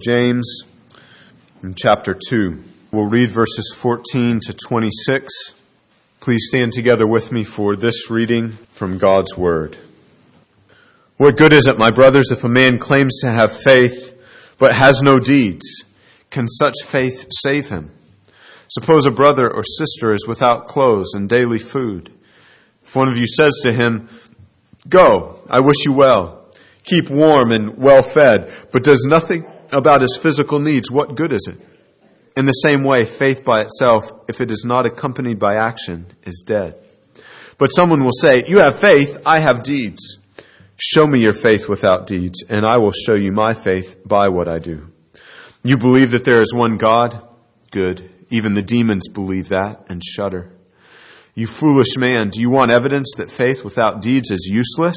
James in chapter 2. We'll read verses 14 to 26. Please stand together with me for this reading from God's Word. What good is it, my brothers, if a man claims to have faith but has no deeds? Can such faith save him? Suppose a brother or sister is without clothes and daily food. If one of you says to him, Go, I wish you well, keep warm and well fed, but does nothing about his physical needs, what good is it? In the same way, faith by itself, if it is not accompanied by action, is dead. But someone will say, You have faith, I have deeds. Show me your faith without deeds, and I will show you my faith by what I do. You believe that there is one God? Good. Even the demons believe that and shudder. You foolish man, do you want evidence that faith without deeds is useless?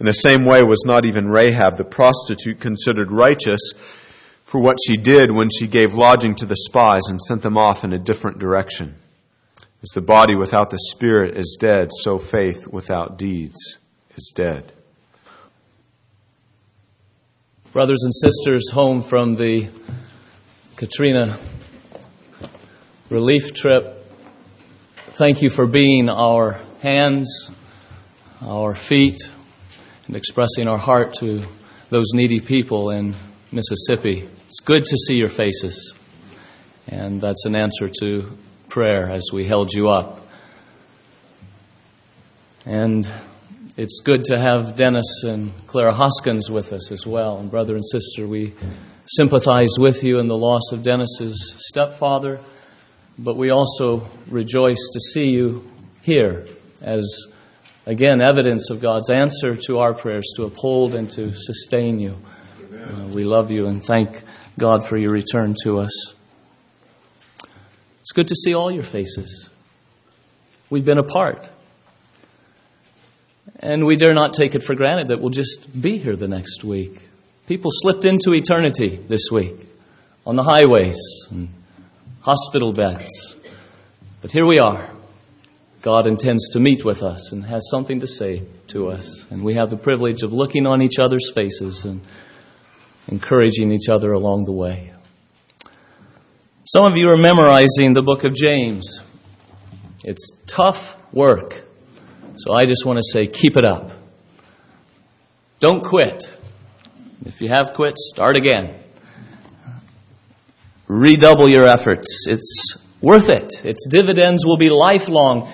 In the same way was not even Rahab the prostitute considered righteous for what she did when she gave lodging to the spies and sent them off in a different direction. As the body without the spirit is dead, so faith without deeds is dead. Brothers and sisters home from the Katrina relief trip, thank you for being our hands, our feet, and expressing our heart to those needy people in Mississippi. It's good to see your faces. And that's an answer to prayer as we held you up. And it's good to have Dennis and Clara Hoskins with us as well. And brother and sister, we sympathize with you in the loss of Dennis's stepfather, but we also rejoice to see you here as Again, evidence of God's answer to our prayers to uphold and to sustain you. Uh, we love you and thank God for your return to us. It's good to see all your faces. We've been apart. And we dare not take it for granted that we'll just be here the next week. People slipped into eternity this week on the highways and hospital beds. But here we are. God intends to meet with us and has something to say to us. And we have the privilege of looking on each other's faces and encouraging each other along the way. Some of you are memorizing the book of James. It's tough work. So I just want to say, keep it up. Don't quit. If you have quit, start again. Redouble your efforts. It's worth it. Its dividends will be lifelong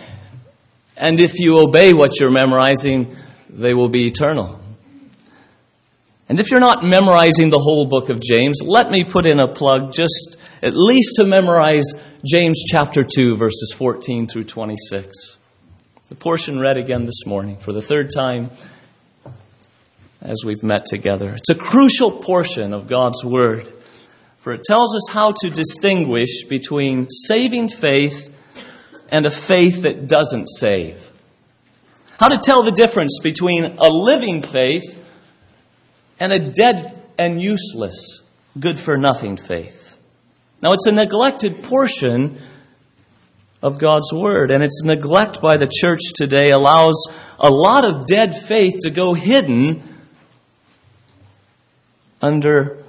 and if you obey what you're memorizing, they will be eternal. And if you're not memorizing the whole book of James, let me put in a plug just at least to memorize James chapter 2, verses 14 through 26. The portion read again this morning for the third time as we've met together. It's a crucial portion of God's Word, for it tells us how to distinguish between saving faith and a faith that doesn't save. How to tell the difference between a living faith and a dead and useless, good for nothing faith. Now, it's a neglected portion of God's Word, and its neglect by the church today allows a lot of dead faith to go hidden under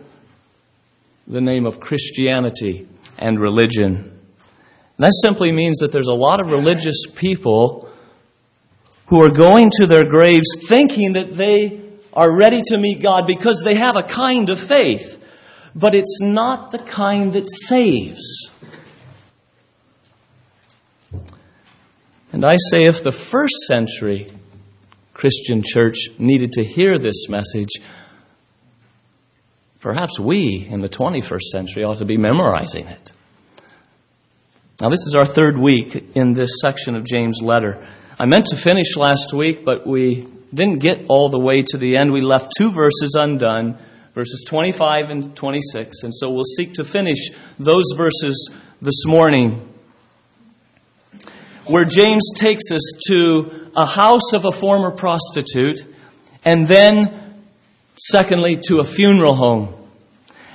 the name of Christianity and religion. And that simply means that there's a lot of religious people who are going to their graves thinking that they are ready to meet God because they have a kind of faith, but it's not the kind that saves. And I say, if the first century Christian church needed to hear this message, perhaps we in the 21st century ought to be memorizing it. Now, this is our third week in this section of James' letter. I meant to finish last week, but we didn't get all the way to the end. We left two verses undone, verses 25 and 26. And so we'll seek to finish those verses this morning, where James takes us to a house of a former prostitute, and then, secondly, to a funeral home.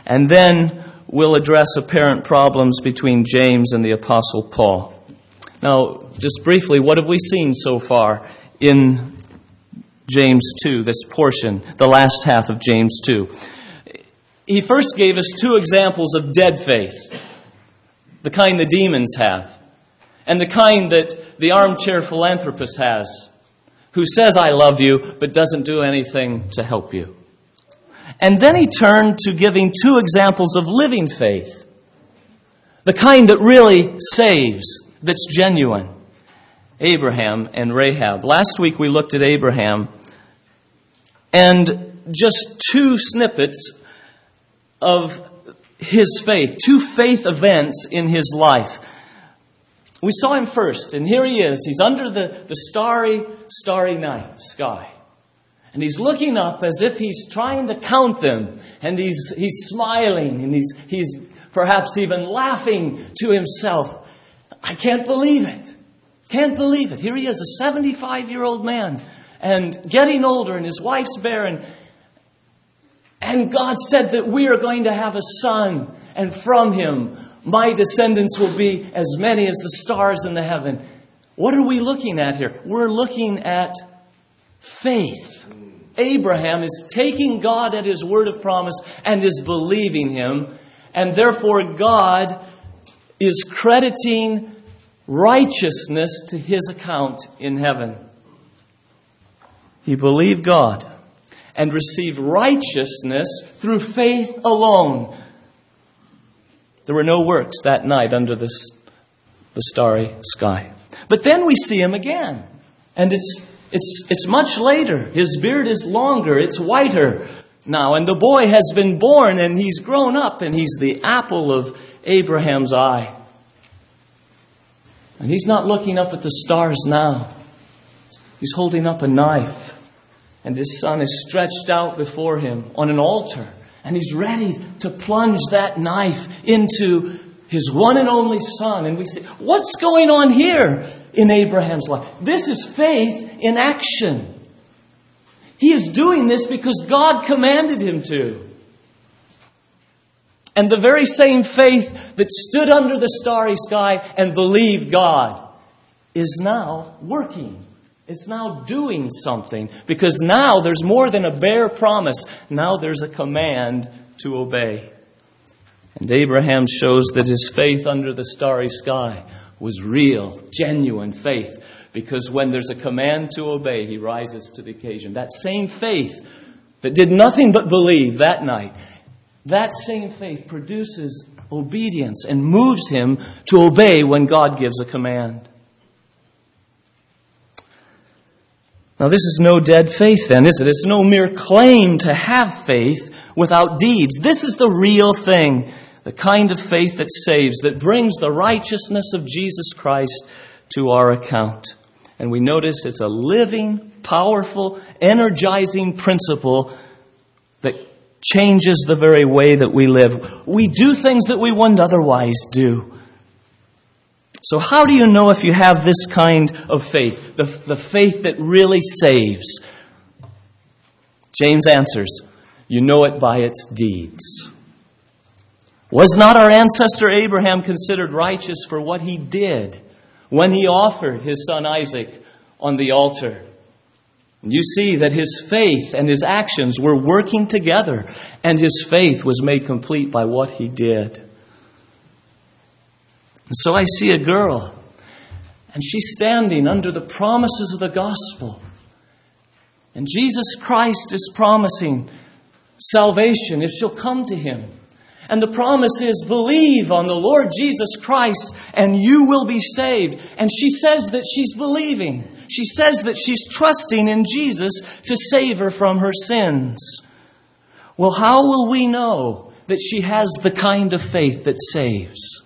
And then we'll address apparent problems between James and the Apostle Paul. Now, just briefly, what have we seen so far in James 2, this portion, the last half of James 2? He first gave us two examples of dead faith the kind the demons have, and the kind that the armchair philanthropist has, who says, I love you, but doesn't do anything to help you. And then he turned to giving two examples of living faith, the kind that really saves, that's genuine. Abraham and Rahab. Last week we looked at Abraham and just two snippets of his faith, two faith events in his life. We saw him first, and here he is. He's under the, the starry, starry night sky. And he's looking up as if he's trying to count them. And he's, he's smiling, and he's, he's perhaps even laughing to himself. I can't believe it. Can't believe it. Here he is, a 75 year old man, and getting older, and his wife's barren. And God said that we are going to have a son, and from him, my descendants will be as many as the stars in the heaven. What are we looking at here? We're looking at faith. Abraham is taking God at his word of promise and is believing him, and therefore God is crediting righteousness to his account in heaven. He believed God and received righteousness through faith alone. There were no works that night under this, the starry sky. But then we see him again. And it's, it's, it's much later. His beard is longer, it's whiter now. And the boy has been born and he's grown up and he's the apple of Abraham's eye. And he's not looking up at the stars now. He's holding up a knife. And his son is stretched out before him on an altar. And he's ready to plunge that knife into his one and only son. And we say, what's going on here in Abraham's life? This is faith in action. He is doing this because God commanded him to. And the very same faith that stood under the starry sky and believed God is now working. It's now doing something because now there's more than a bare promise. Now there's a command to obey. And Abraham shows that his faith under the starry sky was real, genuine faith because when there's a command to obey, he rises to the occasion. That same faith that did nothing but believe that night that same faith produces obedience and moves him to obey when God gives a command. Now, this is no dead faith, then, is it? It's no mere claim to have faith without deeds. This is the real thing, the kind of faith that saves, that brings the righteousness of Jesus Christ to our account. And we notice it's a living, powerful, energizing principle that changes the very way that we live. We do things that we wouldn't otherwise do. So, how do you know if you have this kind of faith? The, the faith that really saves? James answers, You know it by its deeds. Was not our ancestor Abraham considered righteous for what he did when he offered his son Isaac on the altar? You see that his faith and his actions were working together, and his faith was made complete by what he did. And so I see a girl, and she's standing under the promises of the gospel. And Jesus Christ is promising salvation if she'll come to him. And the promise is believe on the Lord Jesus Christ and you will be saved. And she says that she's believing. She says that she's trusting in Jesus to save her from her sins. Well, how will we know that she has the kind of faith that saves?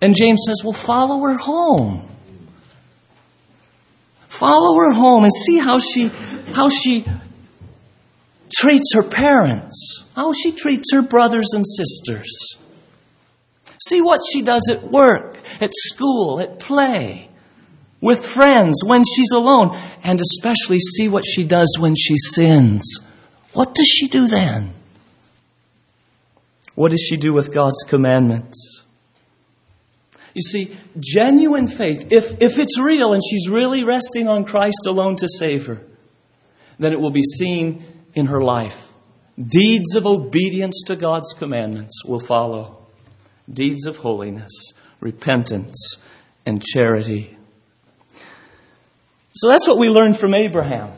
And James says, well, follow her home. Follow her home and see how she, how she treats her parents, how she treats her brothers and sisters. See what she does at work, at school, at play, with friends, when she's alone, and especially see what she does when she sins. What does she do then? What does she do with God's commandments? You see, genuine faith, if, if it's real and she's really resting on Christ alone to save her, then it will be seen in her life. Deeds of obedience to God's commandments will follow. Deeds of holiness, repentance, and charity. So that's what we learned from Abraham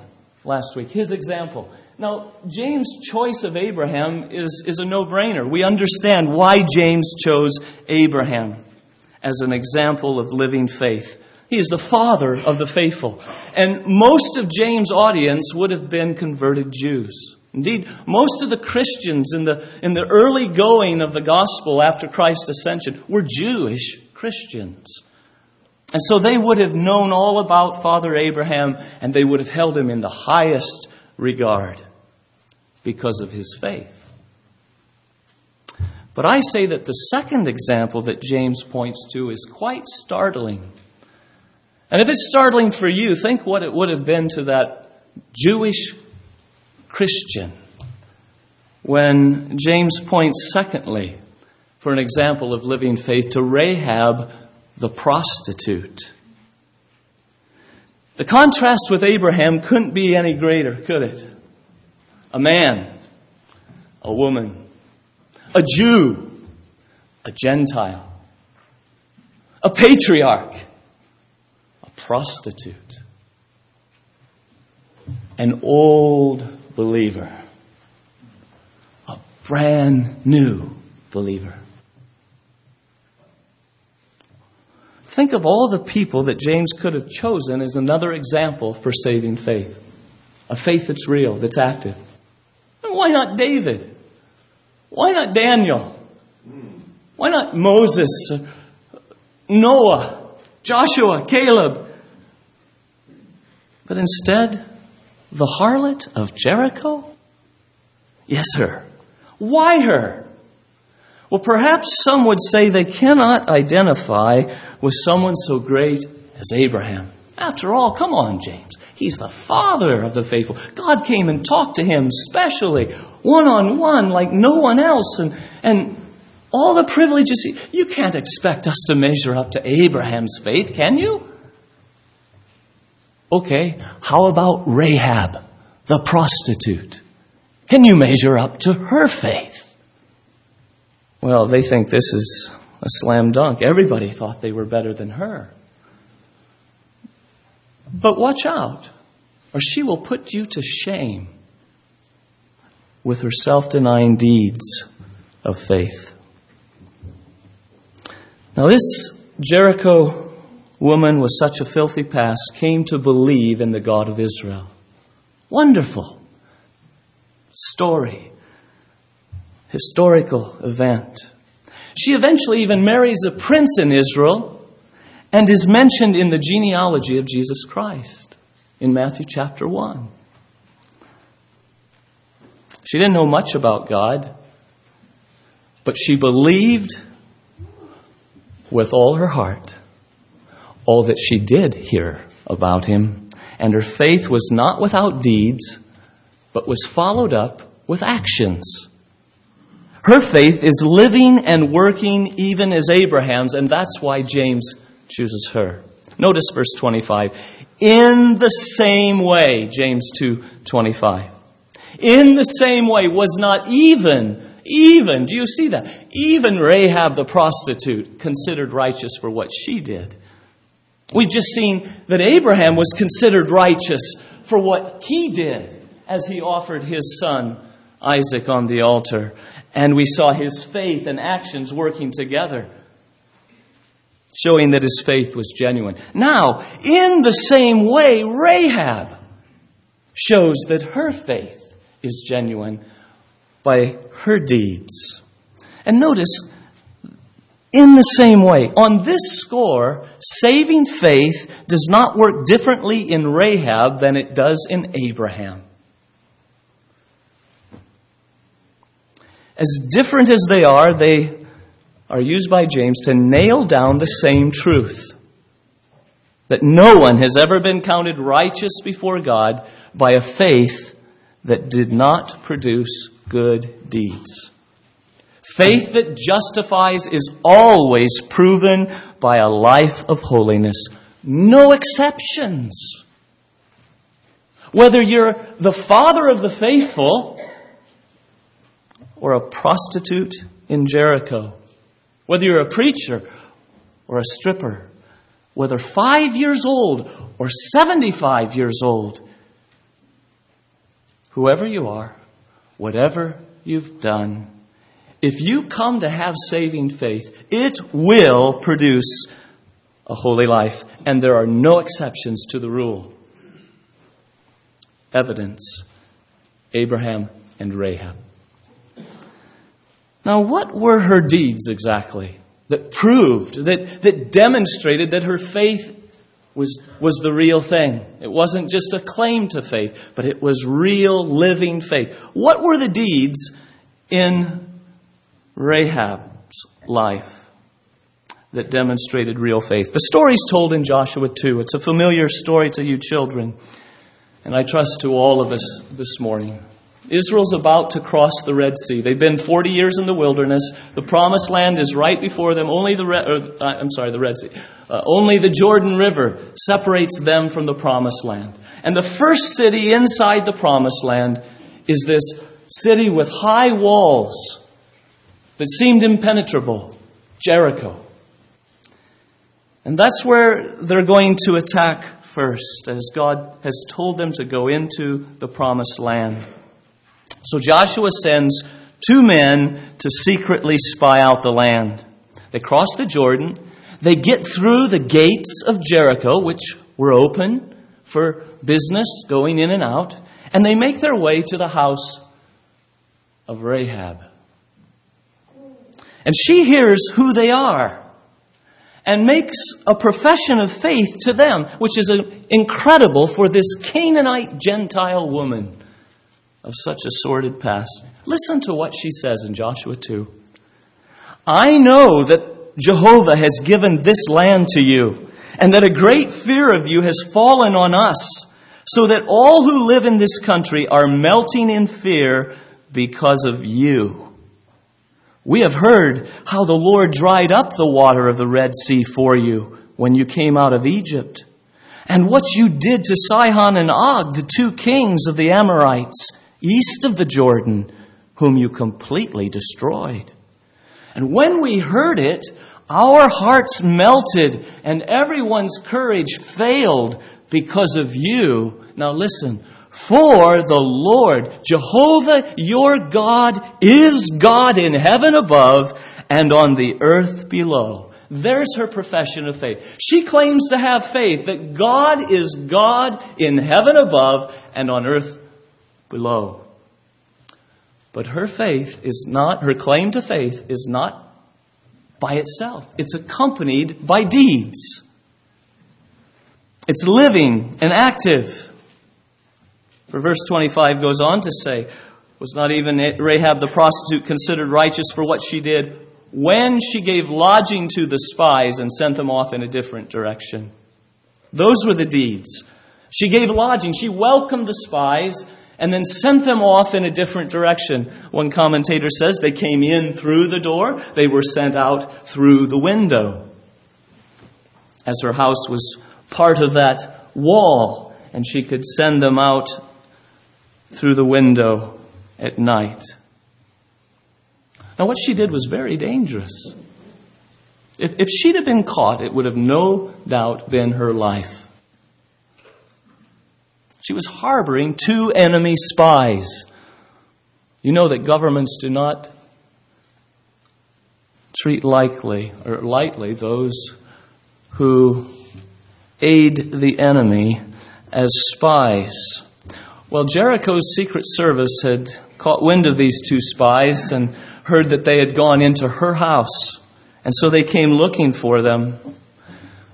last week, his example. Now, James' choice of Abraham is, is a no brainer. We understand why James chose Abraham as an example of living faith. He is the father of the faithful. And most of James' audience would have been converted Jews. Indeed, most of the Christians in the, in the early going of the gospel after Christ's ascension were Jewish Christians. And so they would have known all about Father Abraham and they would have held him in the highest regard because of his faith. But I say that the second example that James points to is quite startling. And if it's startling for you, think what it would have been to that Jewish Christian when James points, secondly, for an example of living faith, to Rahab the prostitute. The contrast with Abraham couldn't be any greater, could it? A man, a woman, a Jew, a Gentile, a patriarch, prostitute, an old believer, a brand new believer. Think of all the people that James could have chosen as another example for saving faith. A faith that's real, that's active. And why not David? Why not Daniel? Why not Moses, Noah, Joshua, Caleb? But instead, the harlot of Jericho? Yes, her. Why her? Well, perhaps some would say they cannot identify with someone so great as Abraham. After all, come on, James. He's the father of the faithful. God came and talked to him specially, one on one, like no one else, and, and all the privileges. You can't expect us to measure up to Abraham's faith, can you? Okay, how about Rahab, the prostitute? Can you measure up to her faith? Well, they think this is a slam dunk. Everybody thought they were better than her. But watch out, or she will put you to shame with her self denying deeds of faith. Now, this Jericho woman with such a filthy past came to believe in the God of Israel. Wonderful story, historical event. She eventually even marries a prince in Israel and is mentioned in the genealogy of Jesus Christ in Matthew chapter 1. She didn't know much about God, but she believed with all her heart all that she did hear about him, and her faith was not without deeds, but was followed up with actions. Her faith is living and working even as Abraham's, and that's why James chooses her. Notice verse 25. In the same way, James 2:25. In the same way was not even even, do you see that? Even Rahab the prostitute considered righteous for what she did. We've just seen that Abraham was considered righteous for what he did as he offered his son Isaac on the altar. And we saw his faith and actions working together showing that his faith was genuine. Now, in the same way, Rahab shows that her faith is genuine by her deeds. And notice, in the same way, on this score, saving faith does not work differently in Rahab than it does in Abraham. as different as they are, they are used by James to nail down the same truth that no one has ever been counted righteous before God by a faith that did not produce good deeds. Faith that justifies is always proven by a life of holiness. No exceptions. Whether you're the father of the faithful or a prostitute in Jericho, whether you're a preacher or a stripper, whether five years old or 75 years old, whoever you are, whatever you've done, if you come to have saving faith, it will produce a holy life, and there are no exceptions to the rule. Evidence Abraham and Rahab. Now, what were her deeds exactly that proved, that, that demonstrated that her faith was, was the real thing? It wasn't just a claim to faith, but it was real living faith. What were the deeds in Rahab's life that demonstrated real faith? The story's told in Joshua 2. It's a familiar story to you children, and I trust to all of us this morning. Israel's about to cross the Red Sea. They've been 40 years in the wilderness. The promised land is right before them. Only the Red, or, uh, I'm sorry, the Red Sea. Uh, only the Jordan River separates them from the promised land. And the first city inside the promised land is this city with high walls that seemed impenetrable, Jericho. And that's where they're going to attack first, as God has told them to go into the promised land. So Joshua sends two men to secretly spy out the land. They cross the Jordan. They get through the gates of Jericho, which were open for business going in and out, and they make their way to the house of Rahab. And she hears who they are and makes a profession of faith to them, which is uh, incredible for this Canaanite Gentile woman of such a sordid past. Listen to what she says in Joshua 2. I know that Jehovah has given this land to you, and that a great fear of you has fallen on us, so that all who live in this country are melting in fear because of you. We have heard how the Lord dried up the water of the Red Sea for you when you came out of Egypt, and what you did to Sihon and Og, the two kings of the Amorites east of the Jordan, whom you completely destroyed. And when we heard it, our hearts melted and everyone's courage failed because of you. Now listen, for the Lord, Jehovah your God, is God in heaven above and on the earth below. There's her profession of faith. She claims to have faith that God is God in heaven above and on earth below. But her faith is not, her claim to faith is not by itself. It's accompanied by deeds. It's living and active. For verse 25 goes on to say, was not even Rahab the prostitute considered righteous for what she did when she gave lodging to the spies and sent them off in a different direction? Those were the deeds. She gave lodging. She welcomed the spies and then sent them off in a different direction. One commentator says they came in through the door, they were sent out through the window. As her house was part of that wall, and she could send them out through the window at night. Now, what she did was very dangerous. If, if she'd have been caught, it would have no doubt been her life. She was harboring two enemy spies. You know that governments do not treat lightly or lightly those who aid the enemy as spies. Well, Jericho's secret service had caught wind of these two spies and heard that they had gone into her house. And so they came looking for them.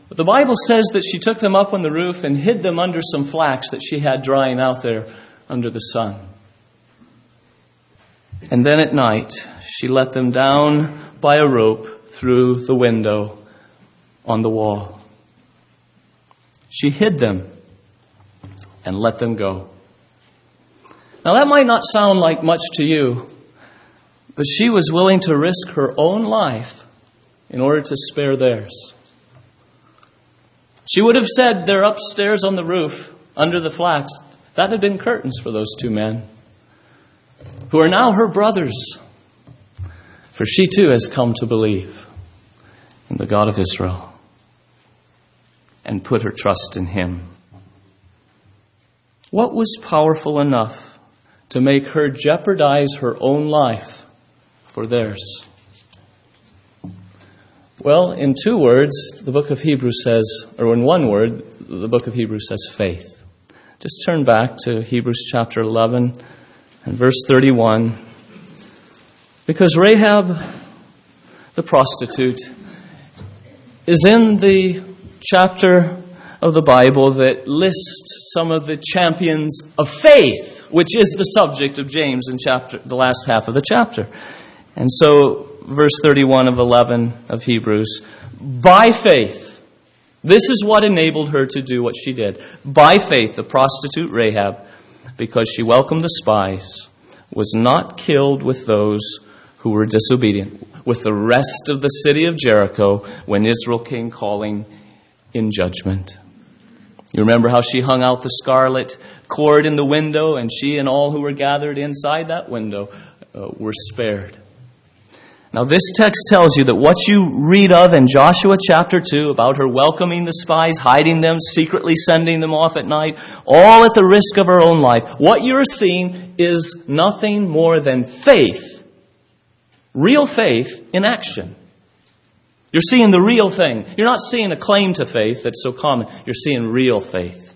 But the Bible says that she took them up on the roof and hid them under some flax that she had drying out there under the sun. And then at night, she let them down by a rope through the window on the wall. She hid them and let them go. Now that might not sound like much to you, but she was willing to risk her own life in order to spare theirs. She would have said, They're upstairs on the roof under the flax. That had been curtains for those two men, who are now her brothers. For she too has come to believe in the God of Israel and put her trust in Him. What was powerful enough to make her jeopardize her own life for theirs? Well, in two words, the book of Hebrews says, or in one word, the book of Hebrews says faith. Just turn back to Hebrews chapter 11 and verse 31. Because Rahab, the prostitute, is in the chapter of the Bible that lists some of the champions of faith, which is the subject of James in chapter, the last half of the chapter. And so, verse 31 of 11 of Hebrews, by faith, this is what enabled her to do what she did. By faith, the prostitute Rahab, because she welcomed the spies, was not killed with those who were disobedient, with the rest of the city of Jericho when Israel came calling in judgment. You remember how she hung out the scarlet cord in the window, and she and all who were gathered inside that window uh, were spared. Now, this text tells you that what you read of in Joshua chapter 2 about her welcoming the spies, hiding them, secretly sending them off at night, all at the risk of her own life, what you're seeing is nothing more than faith. Real faith in action. You're seeing the real thing. You're not seeing a claim to faith that's so common. You're seeing real faith.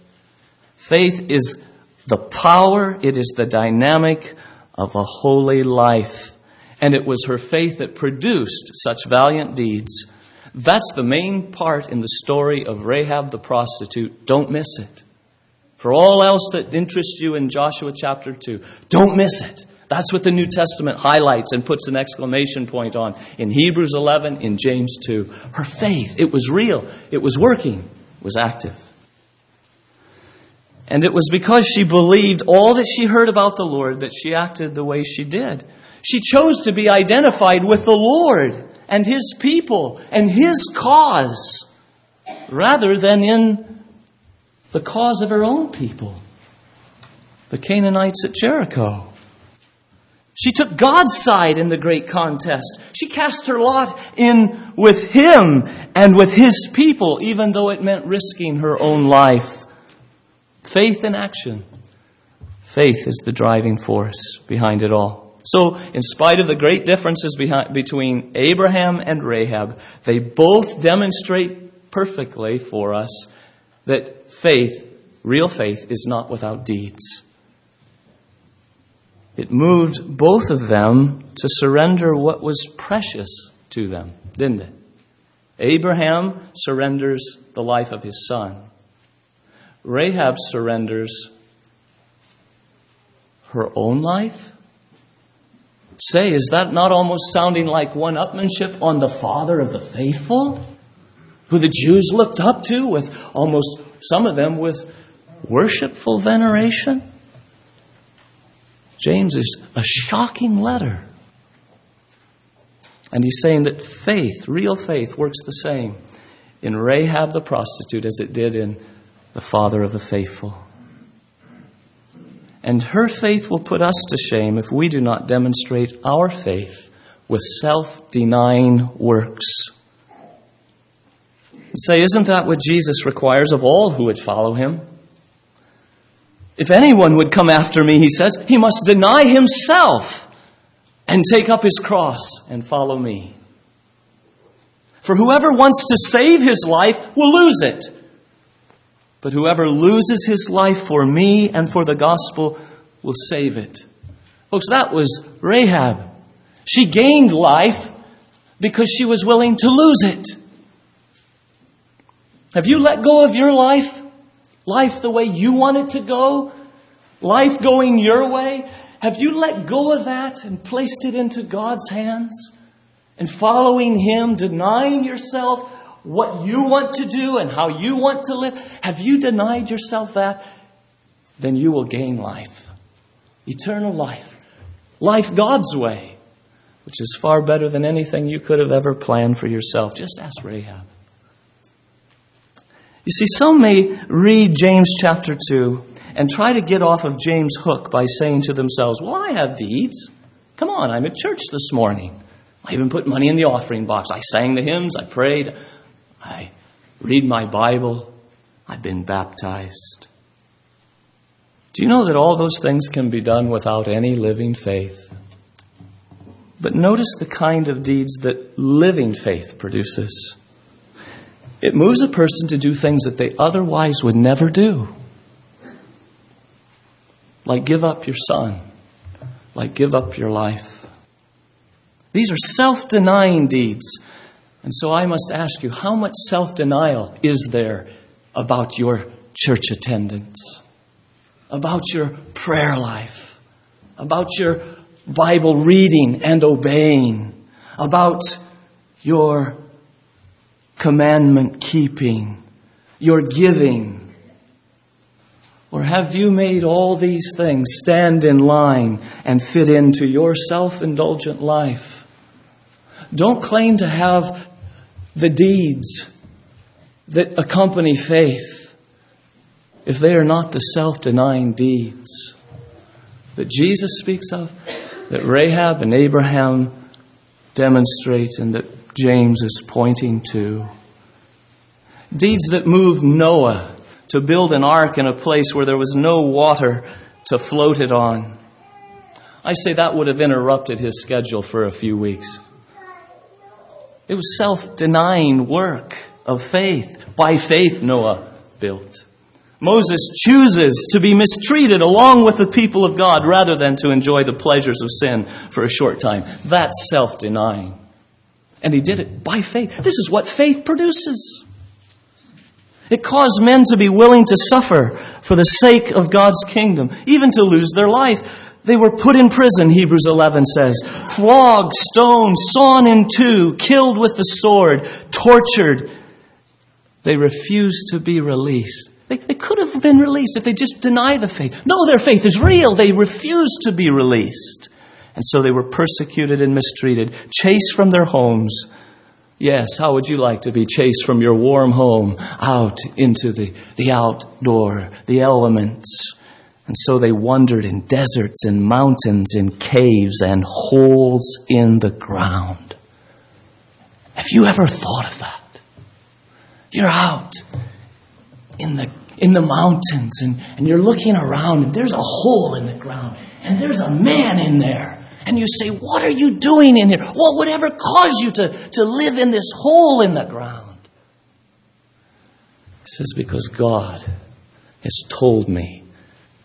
Faith is the power, it is the dynamic of a holy life and it was her faith that produced such valiant deeds. That's the main part in the story of Rahab the prostitute. Don't miss it. For all else that interests you in Joshua chapter 2, don't miss it. That's what the New Testament highlights and puts an exclamation point on in Hebrews 11, in James 2. Her faith, it was real, it was working, it was active. And it was because she believed all that she heard about the Lord that she acted the way she did. She chose to be identified with the Lord and His people and His cause rather than in the cause of her own people, the Canaanites at Jericho. She took God's side in the great contest. She cast her lot in with Him and with His people, even though it meant risking her own life. Faith in action. Faith is the driving force behind it all. So, in spite of the great differences behind, between Abraham and Rahab, they both demonstrate perfectly for us that faith, real faith, is not without deeds. It moved both of them to surrender what was precious to them, didn't it? Abraham surrenders the life of his son. Rahab surrenders her own life say, is that not almost sounding like one upmanship on the father of the faithful? Who the Jews looked up to with almost, some of them with worshipful veneration? James is a shocking letter. And he's saying that faith, real faith, works the same in Rahab the prostitute as it did in the father of the faithful. And her faith will put us to shame if we do not demonstrate our faith with self denying works. say, isn't that what Jesus requires of all who would follow him? If anyone would come after me, he says, he must deny himself and take up his cross and follow me. For whoever wants to save his life will lose it. But whoever loses his life for me and for the gospel will save it. Folks, that was Rahab. She gained life because she was willing to lose it. Have you let go of your life? Life the way you want it to go? Life going your way? Have you let go of that and placed it into God's hands? And following Him, denying yourself what you want to do and how you want to live? Have you denied yourself that? Then you will gain life. Eternal life. Life God's way, which is far better than anything you could have ever planned for yourself. Just ask Rahab. You see, some may read James chapter 2 and try to get off of James' hook by saying to themselves, Well, I have deeds. Come on, I'm at church this morning. I even put money in the offering box. I sang the hymns, I prayed, I read my Bible, I've been baptized. Do you know that all those things can be done without any living faith? But notice the kind of deeds that living faith produces. It moves a person to do things that they otherwise would never do like give up your son, like give up your life. These are self denying deeds. And so I must ask you, how much self denial is there about your church attendance, about your prayer life, about your Bible reading and obeying, about your commandment keeping, your giving, or have you made all these things stand in line and fit into your self indulgent life? Don't claim to have the deeds that accompany faith if they are not the self denying deeds that Jesus speaks of, that Rahab and Abraham demonstrate, and that James is pointing to. Deeds that move Noah to build an ark in a place where there was no water to float it on. I say that would have interrupted his schedule for a few weeks. It was self denying work of faith. By faith, Noah built. Moses chooses to be mistreated along with the people of God rather than to enjoy the pleasures of sin for a short time. That's self denying. And he did it by faith. This is what faith produces. It caused men to be willing to suffer for the sake of God's kingdom, even to lose their life. They were put in prison, Hebrews 11 says, flogged, stoned, sawn in two, killed with the sword, tortured. They refused to be released. They, they could have been released if they just denied the faith. No, their faith is real. They refused to be released. And so they were persecuted and mistreated, chased from their homes, Yes, how would you like to be chased from your warm home out into the, the outdoor, the elements? And so they wandered in deserts and mountains, in caves and holes in the ground. Have you ever thought of that? You're out in the, in the mountains and, and you're looking around and there's a hole in the ground and there's a man in there and you say, What are you doing in here? What would ever cause you to, to live in this hole in the ground? He says, Because God has told me,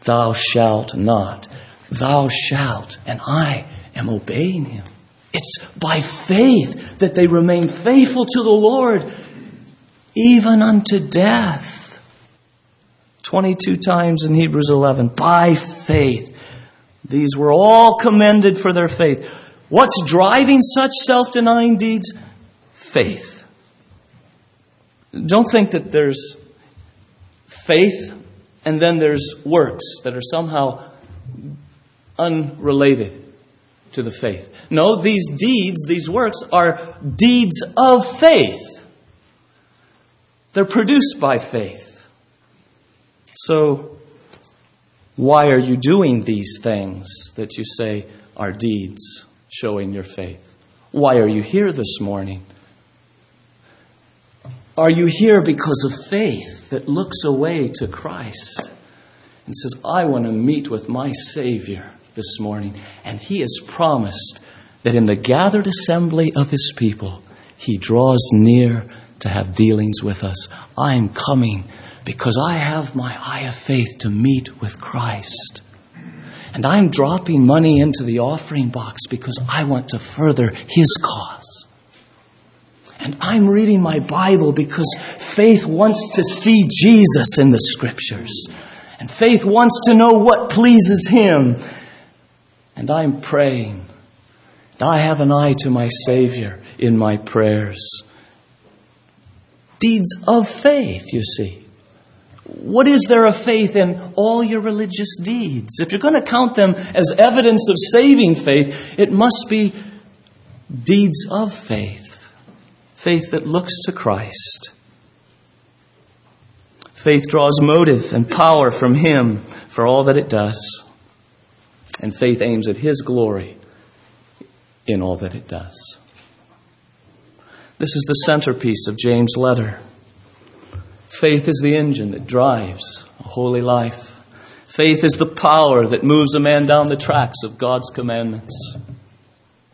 Thou shalt not. Thou shalt. And I am obeying him. It's by faith that they remain faithful to the Lord, even unto death. 22 times in Hebrews 11. By faith these were all commended for their faith. What's driving such self denying deeds? Faith. Don't think that there's faith and then there's works that are somehow unrelated to the faith. No, these deeds, these works, are deeds of faith. They're produced by faith. So, why are you doing these things that you say are deeds showing your faith? Why are you here this morning? Are you here because of faith that looks away to Christ and says, I want to meet with my Savior this morning? And He has promised that in the gathered assembly of His people, He draws near to have dealings with us. I'm coming because I have my eye of faith to meet with Christ. And I'm dropping money into the offering box because I want to further His cause. And I'm reading my Bible because faith wants to see Jesus in the Scriptures. And faith wants to know what pleases Him. And I'm praying. And I have an eye to my Savior in my prayers. Deeds of faith, you see. What is there of faith in all your religious deeds? If you're going to count them as evidence of saving faith, it must be deeds of faith. Faith that looks to Christ. Faith draws motive and power from Him for all that it does. And faith aims at His glory in all that it does. This is the centerpiece of James' letter. Faith is the engine that drives a holy life. Faith is the power that moves a man down the tracks of God's commandments.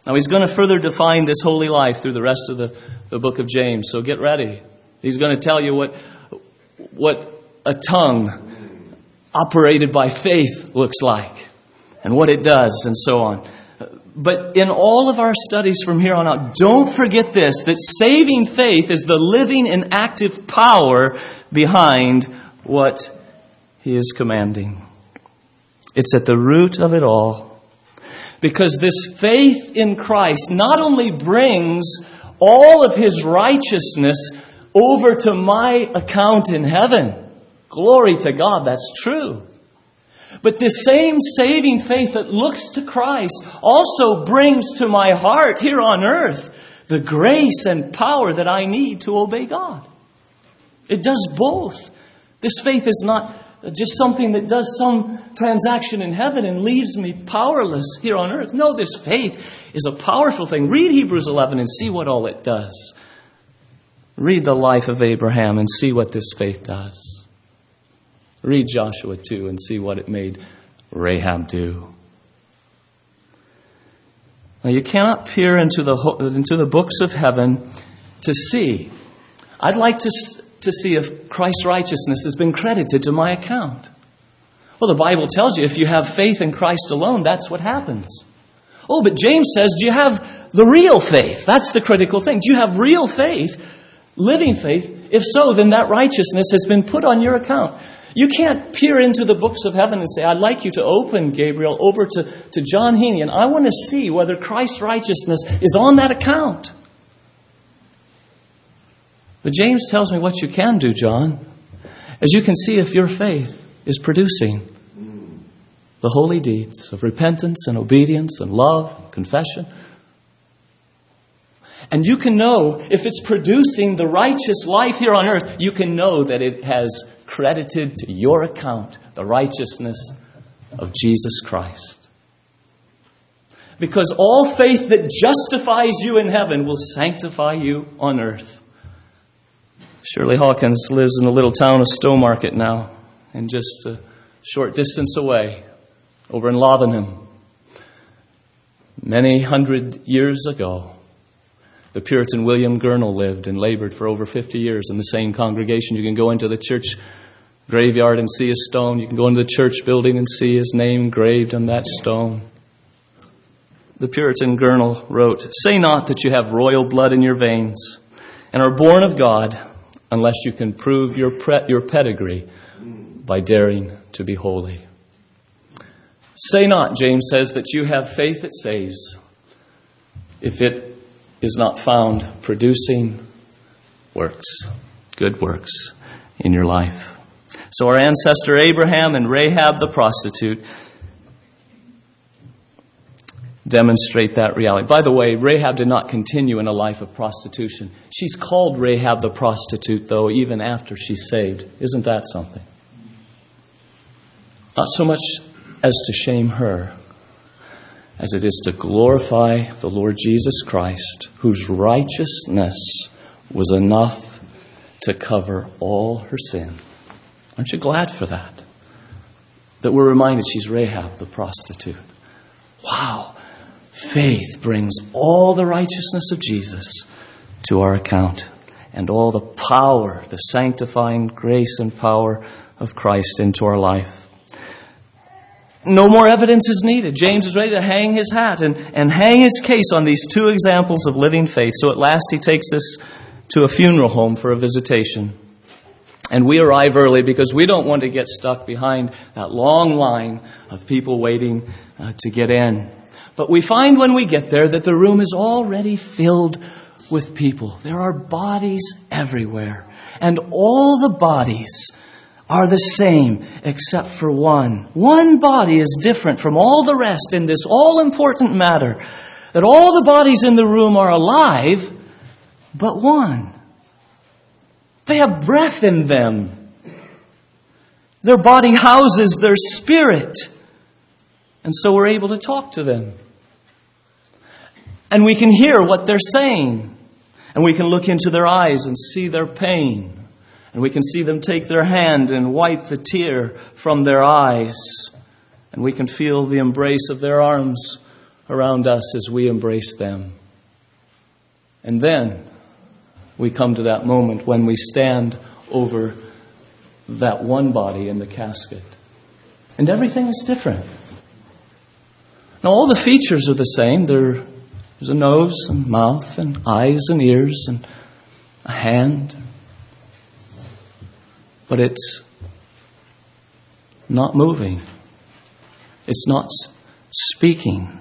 Now, he's going to further define this holy life through the rest of the, the book of James, so get ready. He's going to tell you what, what a tongue operated by faith looks like and what it does and so on. But in all of our studies from here on out, don't forget this that saving faith is the living and active power behind what he is commanding. It's at the root of it all. Because this faith in Christ not only brings all of his righteousness over to my account in heaven. Glory to God, that's true. But this same saving faith that looks to Christ also brings to my heart here on earth the grace and power that I need to obey God. It does both. This faith is not just something that does some transaction in heaven and leaves me powerless here on earth. No, this faith is a powerful thing. Read Hebrews 11 and see what all it does. Read the life of Abraham and see what this faith does. Read Joshua 2 and see what it made Rahab do. Now, you cannot peer into the, into the books of heaven to see. I'd like to, to see if Christ's righteousness has been credited to my account. Well, the Bible tells you if you have faith in Christ alone, that's what happens. Oh, but James says, do you have the real faith? That's the critical thing. Do you have real faith, living faith? If so, then that righteousness has been put on your account. You can't peer into the books of heaven and say, I'd like you to open, Gabriel, over to, to Jon Hueni, and I want to see whether Christ's righteousness is on that account. But James tells me what you can do, Jon. As you can see, if your faith is producing the holy deeds of repentance and obedience and love, and confession, and you can know if it's producing the righteous life here on earth, you can know that it has credited to your account the righteousness of Jesus Christ. Because all faith that justifies you in heaven will sanctify you on earth. Shirley Hawkins lives in the little town of Stowmarket now, and just a short distance away, over in Lavenham. Many hundred years ago, the Puritan William Gurnall lived and labored for over 50 years in the same congregation. You can go into the church graveyard and see a stone. You can go into the church building and see his name engraved on that stone. The Puritan Gurnall wrote, Say not that you have royal blood in your veins and are born of God unless you can prove your, pre- your pedigree by daring to be holy. Say not, James says, that you have faith that saves if it is not found producing works, good works in your life. So our ancestor Abraham and Rahab the prostitute demonstrate that reality. By the way, Rahab did not continue in a life of prostitution. She's called Rahab the prostitute, though, even after she's saved. Isn't that something? Not so much as to shame her, as it is to glorify the Lord Jesus Christ, whose righteousness was enough to cover all her sin. Aren't you glad for that? That we're reminded she's Rahab the prostitute. Wow. Faith brings all the righteousness of Jesus to our account and all the power, the sanctifying grace and power of Christ into our life. No more evidence is needed. James is ready to hang his hat and, and hang his case on these two examples of living faith. So at last he takes us to a funeral home for a visitation. And we arrive early because we don't want to get stuck behind that long line of people waiting uh, to get in. But we find when we get there that the room is already filled with people. There are bodies everywhere. And all the bodies are the same except for one. One body is different from all the rest in this all important matter that all the bodies in the room are alive, but one. They have breath in them. Their body houses their spirit. And so we're able to talk to them. And we can hear what they're saying. And we can look into their eyes and see their pain. And we can see them take their hand and wipe the tear from their eyes. And we can feel the embrace of their arms around us as we embrace them. And then we come to that moment when we stand over that one body in the casket. And everything is different. Now, all the features are the same. There, there's a nose and mouth and eyes and ears and a hand. But it's not moving, it's not speaking.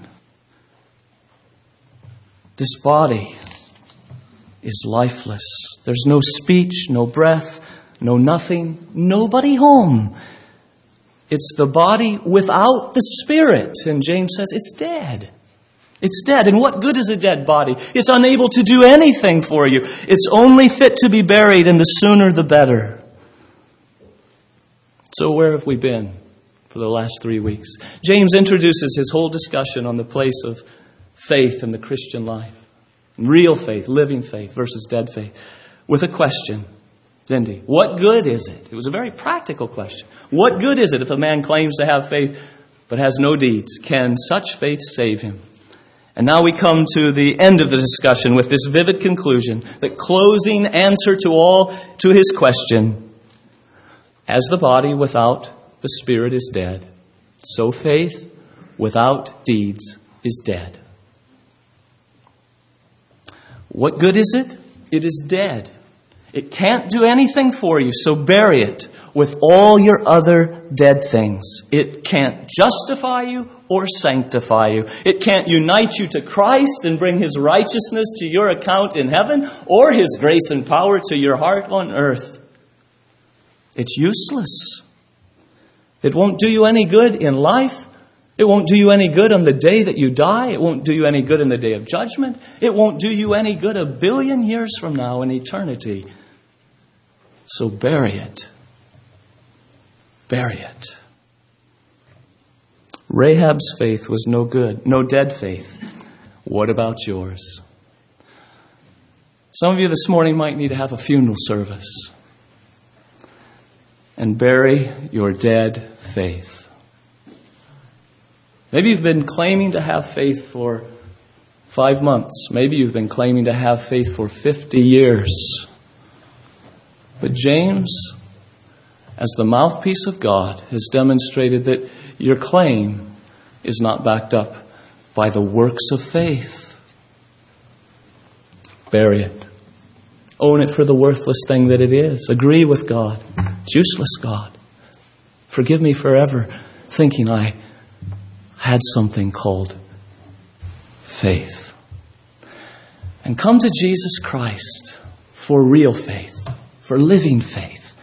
This body is lifeless. There's no speech, no breath, no nothing, nobody home. It's the body without the spirit. And James says it's dead. It's dead. And what good is a dead body? It's unable to do anything for you. It's only fit to be buried, and the sooner the better. So, where have we been for the last three weeks? James introduces his whole discussion on the place of faith in the Christian life. Real faith, living faith versus dead faith. With a question, didn't? What good is it? It was a very practical question. What good is it if a man claims to have faith but has no deeds? Can such faith save him? And now we come to the end of the discussion with this vivid conclusion, the closing answer to all to his question. As the body without the spirit is dead, so faith without deeds is dead. What good is it? It is dead. It can't do anything for you, so bury it with all your other dead things. It can't justify you or sanctify you. It can't unite you to Christ and bring His righteousness to your account in heaven or His grace and power to your heart on earth. It's useless. It won't do you any good in life it won't do you any good on the day that you die. It won't do you any good in the day of judgment. It won't do you any good a billion years from now in eternity. So bury it. Bury it. Rahab's faith was no good, no dead faith. What about yours? Some of you this morning might need to have a funeral service and bury your dead faith. Maybe you've been claiming to have faith for five months. Maybe you've been claiming to have faith for 50 years. But James, as the mouthpiece of God, has demonstrated that your claim is not backed up by the works of faith. Bury it. Own it for the worthless thing that it is. Agree with God. It's useless, God. Forgive me forever thinking I had something called faith. And come to Jesus Christ for real faith, for living faith.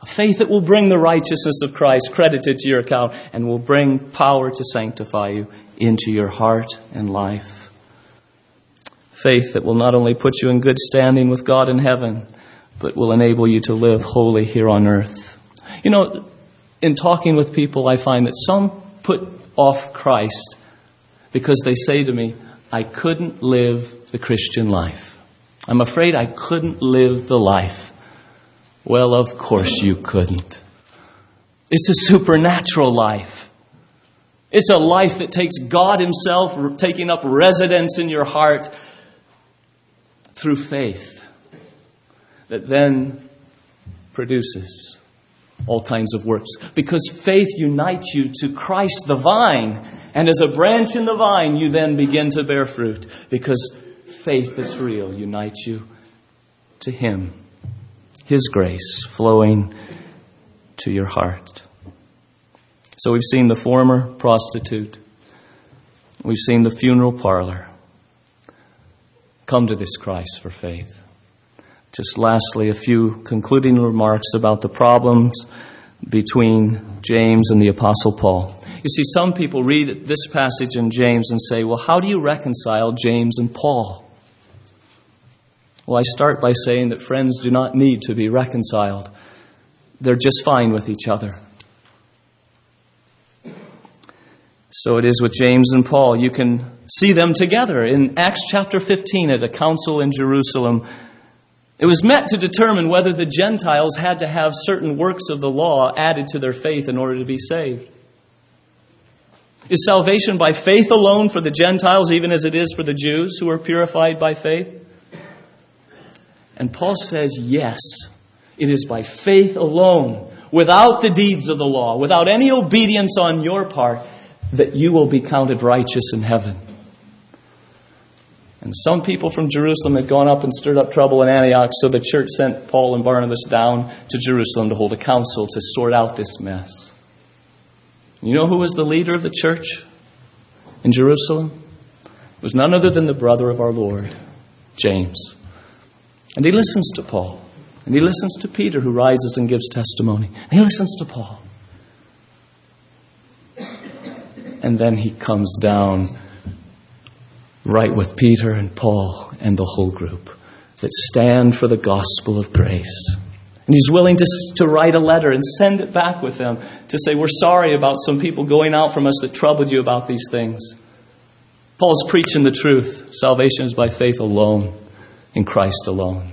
A faith that will bring the righteousness of Christ credited to your account and will bring power to sanctify you into your heart and life. Faith that will not only put you in good standing with God in heaven, but will enable you to live holy here on earth. You know, in talking with people, I find that some put off Christ because they say to me, I couldn't live the Christian life. I'm afraid I couldn't live the life. Well, of course you couldn't. It's a supernatural life. It's a life that takes God Himself taking up residence in your heart through faith that then produces all kinds of works. Because faith unites you to Christ the vine. And as a branch in the vine, you then begin to bear fruit. Because faith that's real unites you to Him. His grace flowing to your heart. So we've seen the former prostitute. We've seen the funeral parlor. Come to this Christ for faith. Just lastly, a few concluding remarks about the problems between James and the Apostle Paul. You see, some people read this passage in James and say, well, how do you reconcile James and Paul? Well, I start by saying that friends do not need to be reconciled, they're just fine with each other. So it is with James and Paul. You can see them together in Acts chapter 15 at a council in Jerusalem. It was meant to determine whether the Gentiles had to have certain works of the law added to their faith in order to be saved. Is salvation by faith alone for the Gentiles, even as it is for the Jews who are purified by faith? And Paul says, yes, it is by faith alone, without the deeds of the law, without any obedience on your part, that you will be counted righteous in heaven. And some people from Jerusalem had gone up and stirred up trouble in Antioch, so the church sent Paul and Barnabas down to Jerusalem to hold a council to sort out this mess. You know who was the leader of the church in Jerusalem? It was none other than the brother of our Lord, James. And he listens to Paul. And he listens to Peter, who rises and gives testimony. And he listens to Paul. And then he comes down right with Peter and Paul and the whole group that stand for the gospel of grace. And he's willing to, to write a letter and send it back with them to say, We're sorry about some people going out from us that troubled you about these things. Paul's preaching the truth. Salvation is by faith alone, in Christ alone.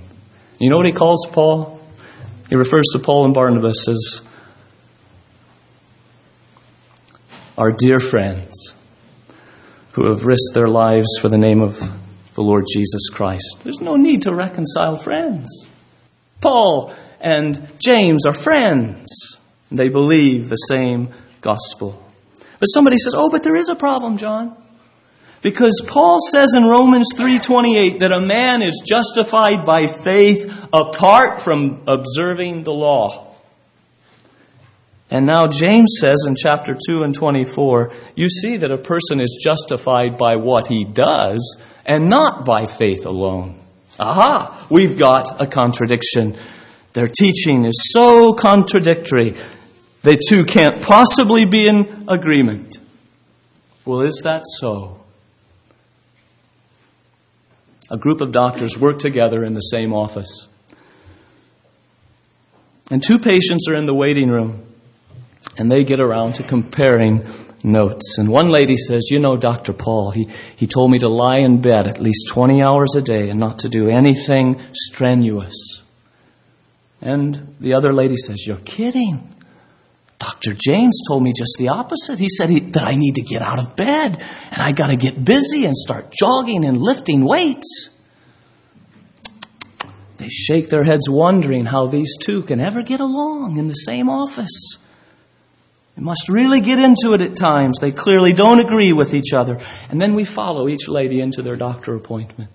You know what he calls Paul? He refers to Paul and Barnabas as our dear friends who have risked their lives for the name of the Lord Jesus Christ. There's no need to reconcile friends. Paul and James are friends. They believe the same gospel. But somebody says, "Oh, but there is a problem, Jon." Because Paul says in Romans 3:28 that a man is justified by faith apart from observing the law. And now James says in chapter 2 and 24, you see that a person is justified by what he does and not by faith alone. Aha, we've got a contradiction. Their teaching is so contradictory. They two can't possibly be in agreement. Well, is that so? A group of doctors work together in the same office. And two patients are in the waiting room and they get around to comparing notes. And one lady says, You know, Dr. Paul, he, he told me to lie in bed at least 20 hours a day and not to do anything strenuous. And the other lady says, You're kidding. Dr. James told me just the opposite. He said he, that I need to get out of bed and I got to get busy and start jogging and lifting weights. They shake their heads wondering how these two can ever get along in the same office. They must really get into it at times. They clearly don't agree with each other. And then we follow each lady into their doctor appointment.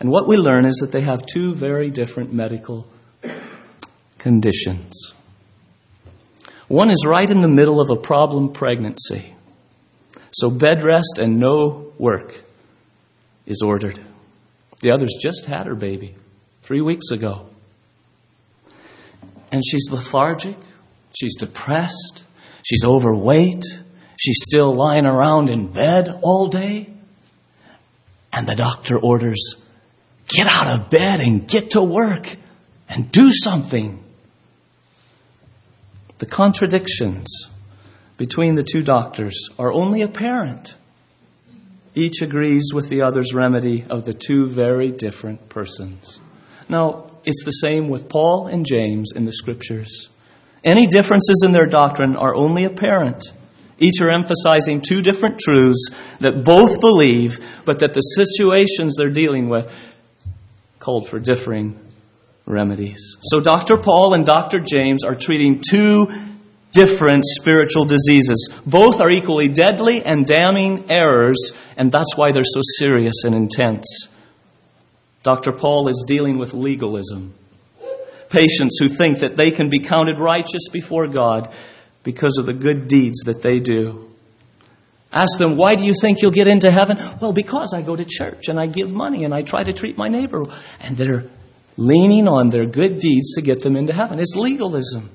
And what we learn is that they have two very different medical conditions. One is right in the middle of a problem pregnancy. So bed rest and no work is ordered. The other's just had her baby three weeks ago. And she's lethargic, she's depressed, She's overweight. She's still lying around in bed all day. And the doctor orders, get out of bed and get to work and do something. The contradictions between the two doctors are only apparent. Each agrees with the other's remedy of the two very different persons. Now, it's the same with Paul and James in the scriptures. Any differences in their doctrine are only apparent. Each are emphasizing two different truths that both believe, but that the situations they're dealing with called for differing remedies. So Dr. Paul and Dr. James are treating two different spiritual diseases. Both are equally deadly and damning errors, and that's why they're so serious and intense. Dr. Paul is dealing with legalism. patients who think that they can be counted righteous before God because of the good deeds that they do. Ask them, why do you think you'll get into heaven? Well, because I go to church and I give money and I try to treat my neighbor. And they're leaning on their good deeds to get them into heaven. It's legalism.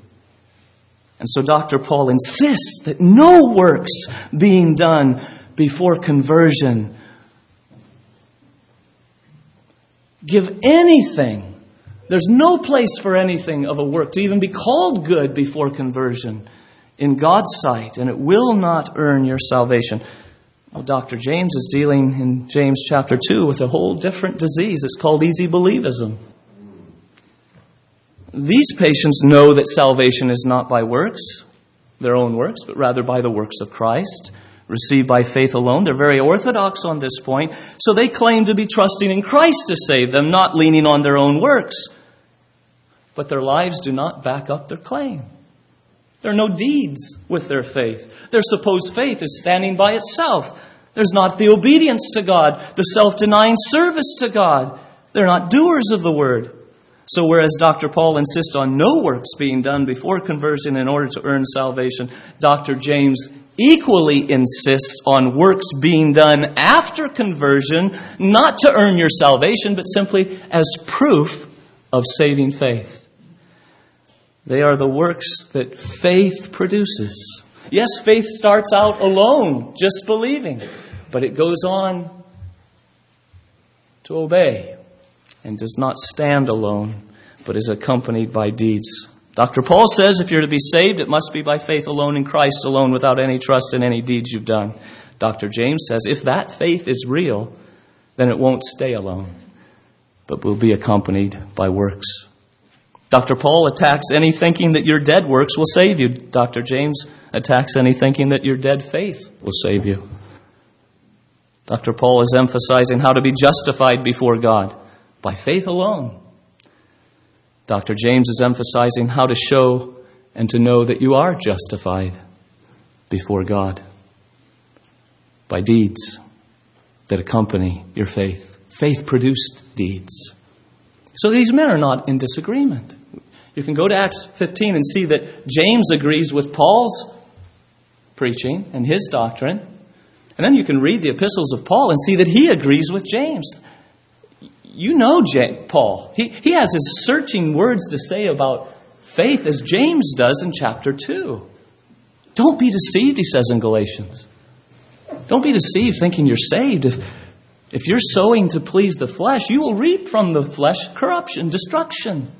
And so Dr. Paul insists that no works being done before conversion give anything. There's no place for anything of a work to even be called good before conversion in God's sight, and it will not earn your salvation. Well, Dr. James is dealing in James chapter 2 with a whole different disease. It's called easy believism. These patients know that salvation is not by works, their own works, but rather by the works of Christ, received by faith alone. They're very orthodox on this point, so they claim to be trusting in Christ to save them, not leaning on their own works. But their lives do not back up their claim. There are no deeds with their faith. Their supposed faith is standing by itself. There's not the obedience to God, the self denying service to God. They're not doers of the word. So, whereas Dr. Paul insists on no works being done before conversion in order to earn salvation, Dr. James equally insists on works being done after conversion, not to earn your salvation, but simply as proof of saving faith. They are the works that faith produces. Yes, faith starts out alone, just believing, but it goes on to obey and does not stand alone, but is accompanied by deeds. Dr. Paul says if you're to be saved, it must be by faith alone in Christ alone without any trust in any deeds you've done. Dr. James says if that faith is real, then it won't stay alone, but will be accompanied by works. Dr. Paul attacks any thinking that your dead works will save you. Dr. James attacks any thinking that your dead faith will save you. Dr. Paul is emphasizing how to be justified before God by faith alone. Dr. James is emphasizing how to show and to know that you are justified before God by deeds that accompany your faith. Faith produced deeds. So these men are not in disagreement. You can go to Acts 15 and see that James agrees with Paul's preaching and his doctrine. And then you can read the epistles of Paul and see that he agrees with James. You know Paul. He, he has as searching words to say about faith as James does in chapter 2. Don't be deceived, he says in Galatians. Don't be deceived thinking you're saved. If, if you're sowing to please the flesh, you will reap from the flesh corruption, destruction.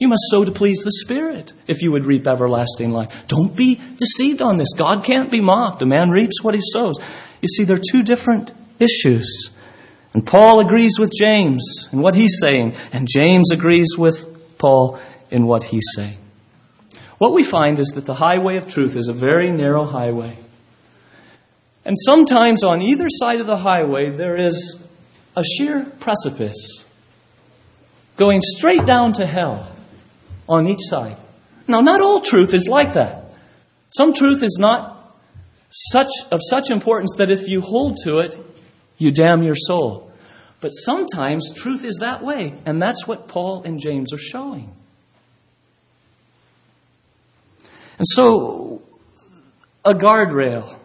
You must sow to please the Spirit if you would reap everlasting life. Don't be deceived on this. God can't be mocked. A man reaps what he sows. You see, they're two different issues. And Paul agrees with James in what he's saying, and James agrees with Paul in what he's saying. What we find is that the highway of truth is a very narrow highway. And sometimes on either side of the highway, there is a sheer precipice going straight down to hell on each side. Now, not all truth is like that. Some truth is not such, of such importance that if you hold to it, you damn your soul. But sometimes truth is that way, and that's what Paul and James are showing. And so, a guardrail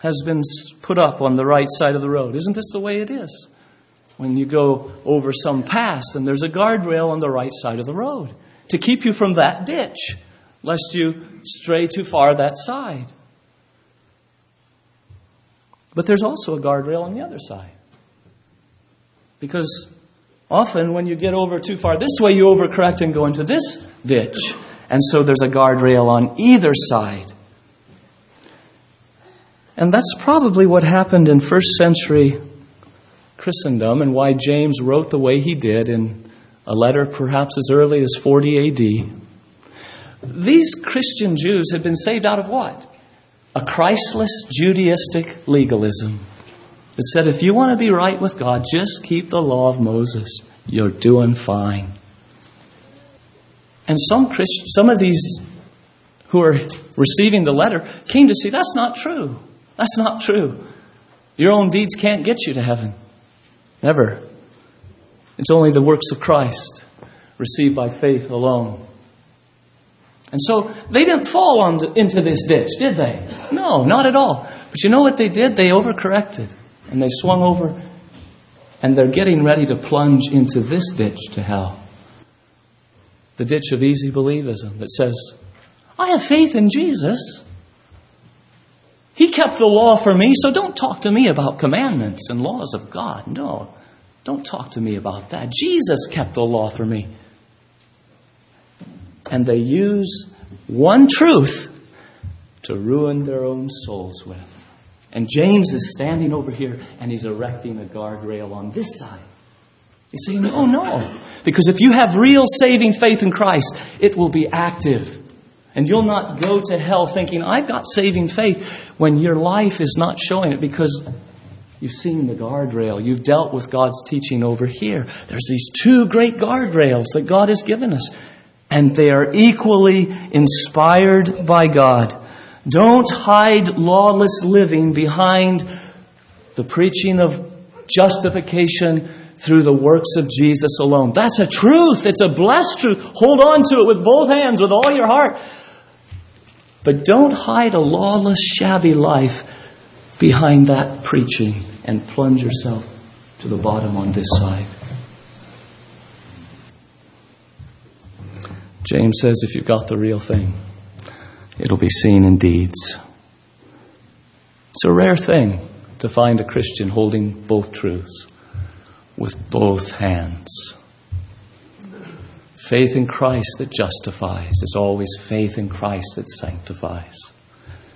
has been put up on the right side of the road. Isn't this the way it is? When you go over some pass and there's a guardrail on the right side of the road to keep you from that ditch, lest you stray too far that side. But there's also a guardrail on the other side. Because often when you get over too far this way, you overcorrect and go into this ditch. And so there's a guardrail on either side. And that's probably what happened in first century Christendom and why James wrote the way he did in a letter perhaps as early as 40 AD. These Christian Jews had been saved out of what? A Christless Judaistic legalism. It said if you want to be right with God, just keep the law of Moses. You're doing fine. And some Christ, some of these who are receiving the letter came to see that's not true. That's not true. Your own deeds can't get you to heaven. Never. It's only the works of Christ received by faith alone. And so they didn't fall on, into this ditch, did they? No, not at all. But you know what they did? They overcorrected and they swung over and they're getting ready to plunge into this ditch to hell. The ditch of easy believism that says, I have faith in Jesus. He kept the law for me, so don't talk to me about commandments and laws of God. No, don't talk to me about that. Jesus kept the law for me and they use one truth to ruin their own souls with. And James is standing over here and he's erecting a guardrail on this side. He's saying, Oh no. Because if you have real saving faith in Christ, it will be active. And you'll not go to hell thinking, I've got saving faith, when your life is not showing it because you've seen the guardrail. You've dealt with God's teaching over here. There's these two great guardrails that God has given us and they are equally inspired by God. Don't hide lawless living behind the preaching of justification through the works of Jesus alone. That's a truth. It's a blessed truth. Hold on to it with both hands, with all your heart. But don't hide a lawless, shabby life behind that preaching and plunge yourself to the bottom on this side. James says if you've got the real thing, it'll be seen in deeds. It's a rare thing to find a Christian holding both truths with both hands. Faith in Christ that justifies is always faith in Christ that sanctifies.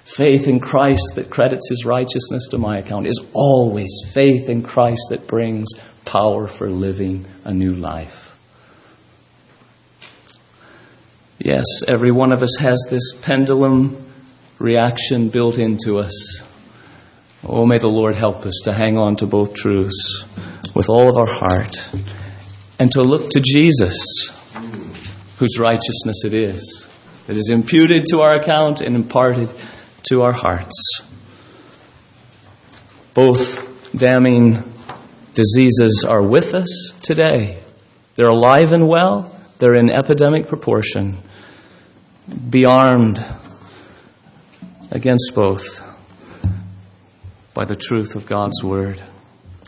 Faith in Christ that credits his righteousness to my account is always faith in Christ that brings power for living a new life. Yes, every one of us has this pendulum reaction built into us. Oh, may the Lord help us to hang on to both truths with all of our heart and to look to Jesus, whose righteousness it is, that is imputed to our account and imparted to our hearts. Both damning diseases are with us today. They're alive and well, they're in epidemic proportion be armed against both by the truth of God's Word.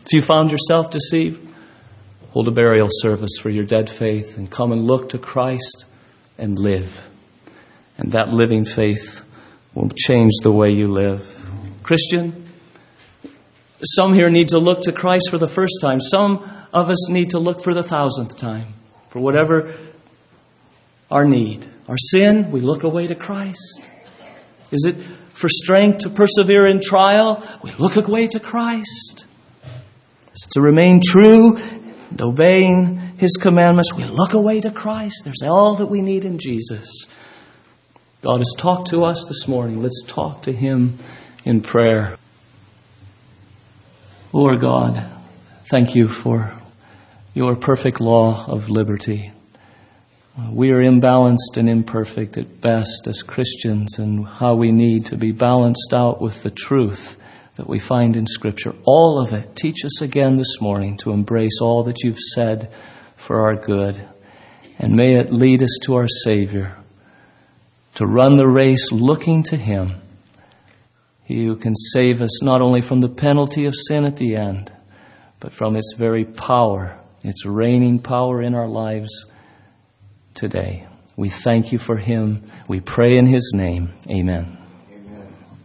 If you found yourself deceived, hold a burial service for your dead faith and come and look to Christ and live. And that living faith will change the way you live. Christian, some here need to look to Christ for the first time. Some of us need to look for the thousandth time, for whatever our need. Our sin, we look away to Christ. Is it for strength to persevere in trial? We look away to Christ. Is to remain true and obeying His commandments? We look away to Christ. There's all that we need in Jesus. God has talked to us this morning. Let's talk to Him in prayer. Lord God, thank you for your perfect law of liberty. Uh, we are imbalanced and imperfect at best as Christians, and how we need to be balanced out with the truth that we find in Scripture. All of it. Teach us again this morning to embrace all that you've said for our good. And may it lead us to our Savior, to run the race looking to Him. He who can save us not only from the penalty of sin at the end, but from its very power, its reigning power in our lives today. We thank you for him. We pray in his name. Amen.